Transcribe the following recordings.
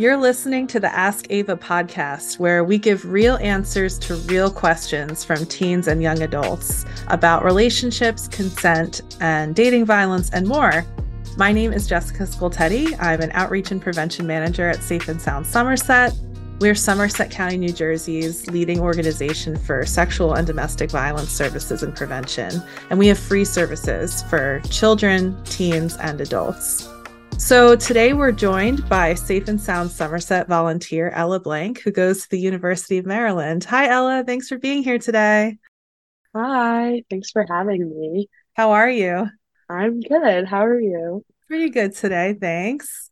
You're listening to the Ask Ava podcast, where we give real answers to real questions from teens and young adults about relationships, consent, and dating violence, and more. My name is Jessica Scoltetti. I'm an outreach and prevention manager at Safe and Sound Somerset. We're Somerset County, New Jersey's leading organization for sexual and domestic violence services and prevention. And we have free services for children, teens, and adults. So today we're joined by Safe and Sound Somerset volunteer Ella Blank, who goes to the University of Maryland. Hi, Ella. Thanks for being here today. Hi. Thanks for having me. How are you? I'm good. How are you? Pretty good today. Thanks.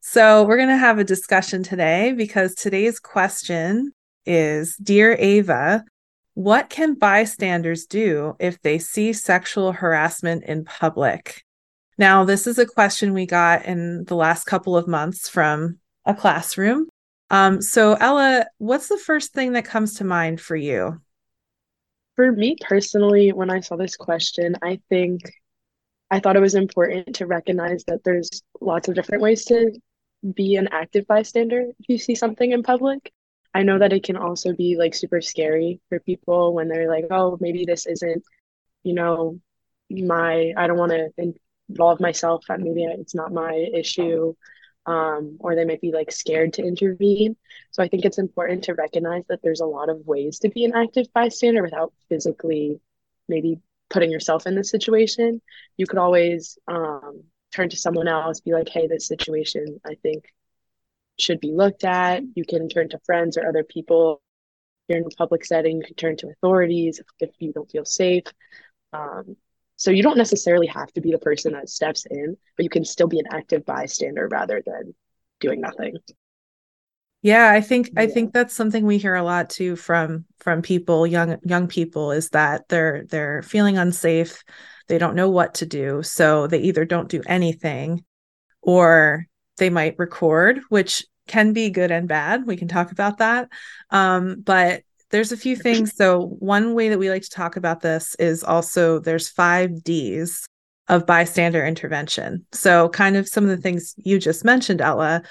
So, we're going to have a discussion today because today's question is Dear Ava, what can bystanders do if they see sexual harassment in public? Now, this is a question we got in the last couple of months from a classroom. Um, so, Ella, what's the first thing that comes to mind for you? For me personally, when I saw this question, I think I thought it was important to recognize that there's lots of different ways to be an active bystander if you see something in public. I know that it can also be like super scary for people when they're like, oh, maybe this isn't, you know, my, I don't want to involve myself, maybe it's not my issue. Um, or they might be like scared to intervene. So I think it's important to recognize that there's a lot of ways to be an active bystander without physically maybe putting yourself in the situation. You could always um, turn to someone else, be like, hey, this situation I think should be looked at. You can turn to friends or other people. You're in a public setting, you can turn to authorities if, if you don't feel safe. Um, so you don't necessarily have to be the person that steps in, but you can still be an active bystander rather than doing nothing. Yeah, I think yeah. I think that's something we hear a lot too from from people, young young people, is that they're they're feeling unsafe they don't know what to do. So they either don't do anything or they might record, which can be good and bad. We can talk about that. Um, but there's a few things. So, one way that we like to talk about this is also there's five D's of bystander intervention. So, kind of some of the things you just mentioned, Ella.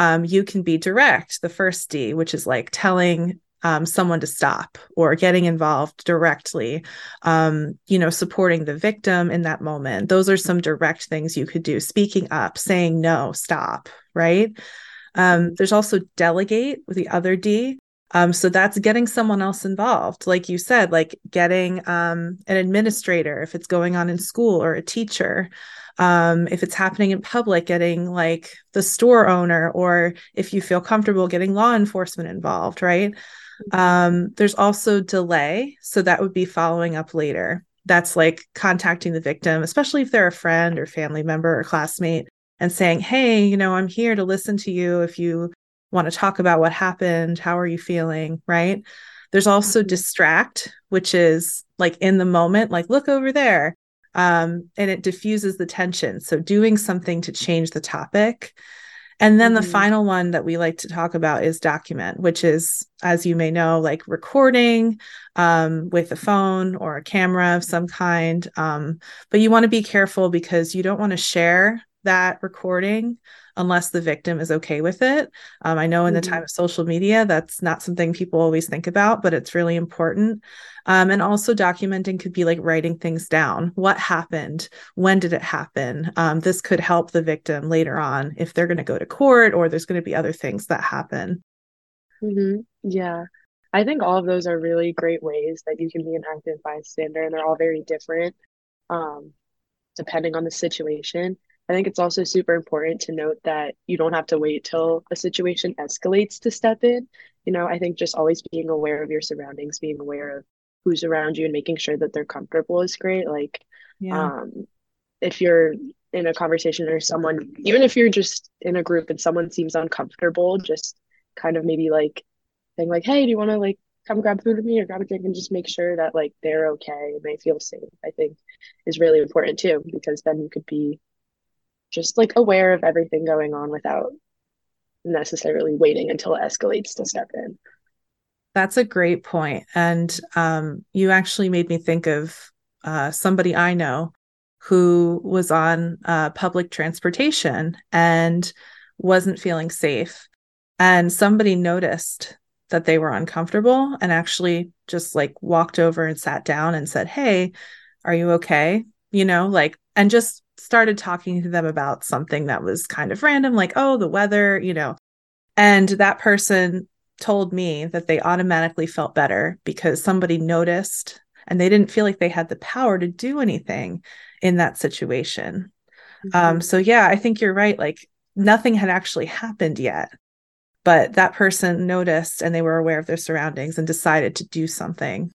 Um, you can be direct, the first D, which is like telling um, someone to stop or getting involved directly um, you know supporting the victim in that moment those are some direct things you could do speaking up saying no stop right um, there's also delegate with the other d um, so that's getting someone else involved like you said like getting um, an administrator if it's going on in school or a teacher um, if it's happening in public getting like the store owner or if you feel comfortable getting law enforcement involved right um, there's also delay. So that would be following up later. That's like contacting the victim, especially if they're a friend or family member or classmate, and saying, Hey, you know, I'm here to listen to you if you want to talk about what happened. How are you feeling? Right. There's also mm-hmm. distract, which is like in the moment, like, look over there. Um, and it diffuses the tension. So doing something to change the topic and then mm-hmm. the final one that we like to talk about is document, which is, as you may know, like recording um, with a phone or a camera of some kind. Um, but you want to be careful because you don't want to share that recording unless the victim is okay with it. Um, I know in the time mm-hmm. of social media, that's not something people always think about, but it's really important. Um, and also, documenting could be like writing things down. What happened? When did it happen? Um, this could help the victim later on if they're going to go to court or there's going to be other things that happen. Mm-hmm. Yeah. I think all of those are really great ways that you can be an active bystander, and they're all very different um, depending on the situation. I think it's also super important to note that you don't have to wait till a situation escalates to step in. You know, I think just always being aware of your surroundings, being aware of who's around you and making sure that they're comfortable is great. Like, yeah. um, if you're in a conversation or someone, even if you're just in a group and someone seems uncomfortable, just kind of maybe like saying like, "Hey, do you want to like come grab food with me or grab a drink?" and just make sure that like they're okay and they feel safe. I think is really important too because then you could be just like aware of everything going on without necessarily waiting until it escalates to step in. That's a great point. And um, you actually made me think of uh, somebody I know who was on uh, public transportation and wasn't feeling safe and somebody noticed that they were uncomfortable and actually just like walked over and sat down and said, Hey, are you okay? You know, like, and just started talking to them about something that was kind of random, like, oh, the weather, you know. And that person told me that they automatically felt better because somebody noticed and they didn't feel like they had the power to do anything in that situation. Um, mm-hmm. Um, so, yeah, I think you're right. Like, nothing had actually happened yet but that person noticed and they were aware of their surroundings and decided to do something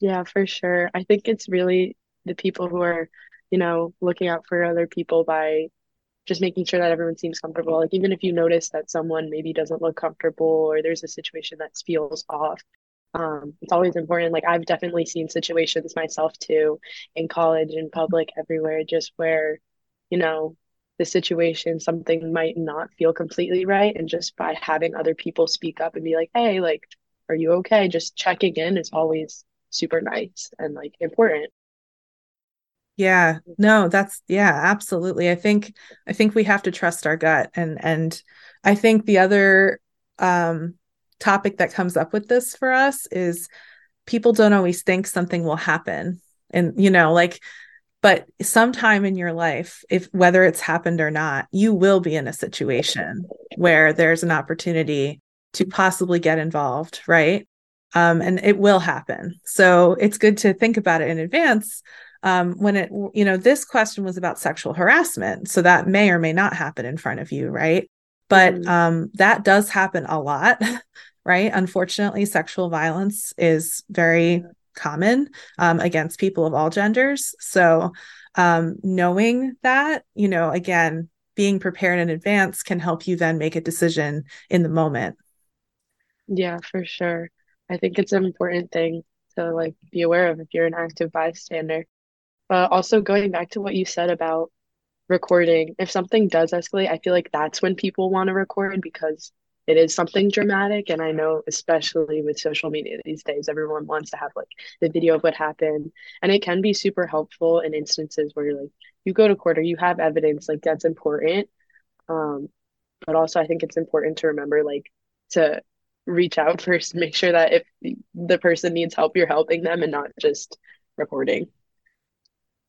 yeah for sure i think it's really the people who are you know looking out for other people by just making sure that everyone seems comfortable. Like even if you notice that someone maybe doesn't look comfortable or there's a situation that feels off um, it's always important. Like i've definitely seen situations myself too in college in public everywhere just where you know the situation something might not feel completely right. And just by having other people speak up and be like hey like are you okay? Just checking in is always super nice and like important yeah no that's yeah absolutely. I think i think we have to trust our gut and and i think the other um topic that comes up with this for us is people don't always think something will happen and you know like but sometime in your life if whether it's happened or not you will be in a situation where there's an opportunity to possibly get involved right? Um, and it will happen. So it's good to think about it in advance um, when it you know this question was about sexual harassment so that may or may not happen in front of you right but mm-hmm. um, that does happen a lot right unfortunately sexual violence is very common um, against people of all genders. So, um, knowing that, you know, again, being prepared in advance can help you then make a decision in the moment. Yeah, for sure. I think it's an important thing to like be aware of if you're an active bystander. But also going back to what you said about recording, if something does escalate, I feel like that's when people want to record because it is something dramatic. And i know especially with social media these days everyone wants to have like the video of what happened. And it can be super helpful in instances where you're like you go to court or you have evidence like that's important. Um but also i think it's important to remember like to reach out first make sure that if the person needs help you're helping them and not just reporting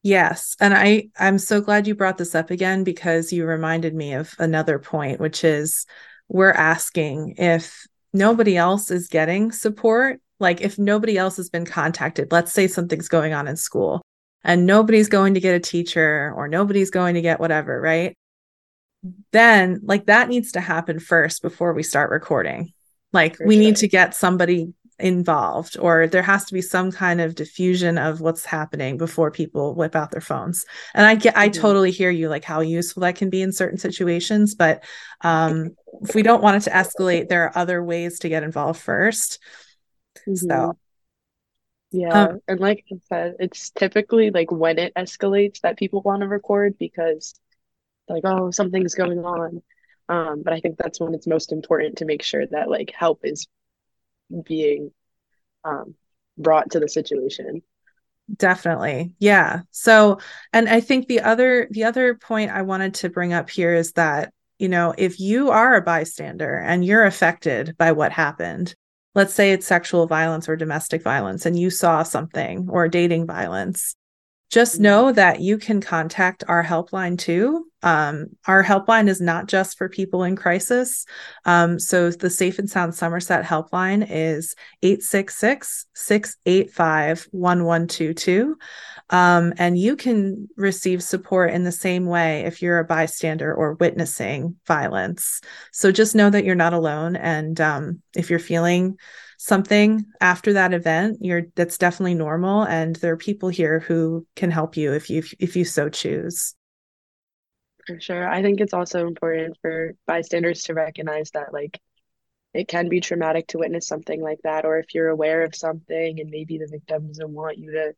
Yes. And I I'm so glad you brought this up again because you reminded me of another point which is we're asking if nobody else is getting support, like if nobody else has been contacted, let's say something's going on in school and nobody's going to get a teacher or nobody's going to get whatever, right? Then, like, that needs to happen first before we start recording. Like, For we sure. need to get somebody involved or there has to be some kind of diffusion of what's happening before people whip out their phones and i get mm-hmm. i totally hear you like how useful that can be in certain situations but um if we don't want it to escalate there are other ways to get involved 1st mm-hmm. so yeah um, and like i said it's typically like when it escalates that people want to record because like oh something's going on um but i think that's when it's most important to make sure that like help is being um, brought to the situation. Definitely. Yeah. So and i think the other the other point i wanted to bring up here is that you know if you are a bystander and you're affected by what happened let's say it's sexual violence or domestic violence and you saw something or dating violence just know that you can contact our helpline too. Um, our helpline is not just for people in crisis. Um, so the Safe and Sound Somerset helpline is 866 685 1122. Um, and you can receive support in the same way if you're a bystander or witnessing violence. So just know that you're not alone. And um, if you're feeling something after that event you're that's definitely normal and there are people here who can help you if you if you so choose for sure i think it's also important for bystanders to recognize that like it can be traumatic to witness something like that or if you're aware of something and maybe the victim doesn't want you to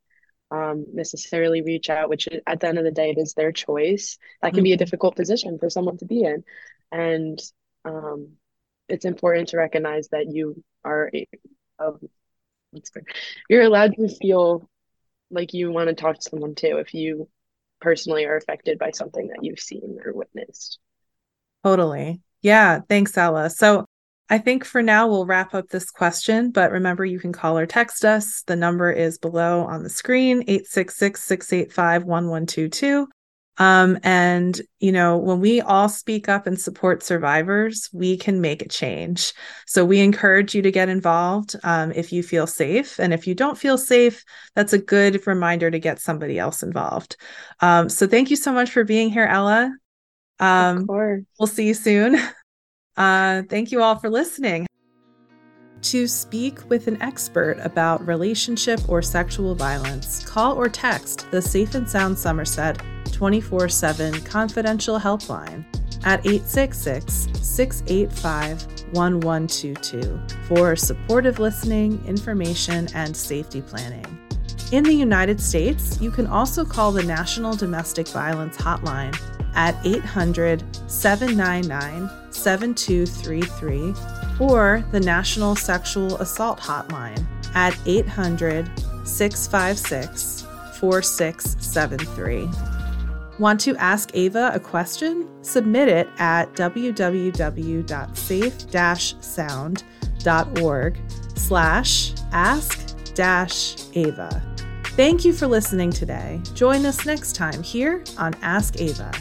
um, necessarily reach out which at the end of the day it is their choice that can mm-hmm. be a mm-hmm. difficult position for someone to be in and um, it's important to recognize that you are um, you're allowed to feel like you want to talk to someone too if you personally are affected by something that you've seen or witnessed Totally. Yeah. Thanks, Ella. So I think for now we'll wrap up this question, but remember you can call or text us. The number is below on the screen 866 685 1122. Um, and, you know, when we all speak up and support survivors, we can make a change. So we encourage you to get involved um, if you feel safe. And if you don't feel safe, that's a good reminder to get somebody else involved. Um, so thank you so much for being here, Ella. Um, of course. We'll see you soon. Uh, thank you all for listening. To speak with an expert about relationship or sexual violence, call or text the Safe and Sound Somerset 24 7 confidential helpline at 866 685 1122 for supportive listening, information, and safety planning. In the United States, you can also call the National Domestic Violence Hotline at 800 799 7233 or the National Sexual Assault Hotline at 800 656 4673. Want to ask Ava a question? Submit it at www.safe-sound.org slash ask-ava. Thank you for listening today. Join us next time here on Ask Ava.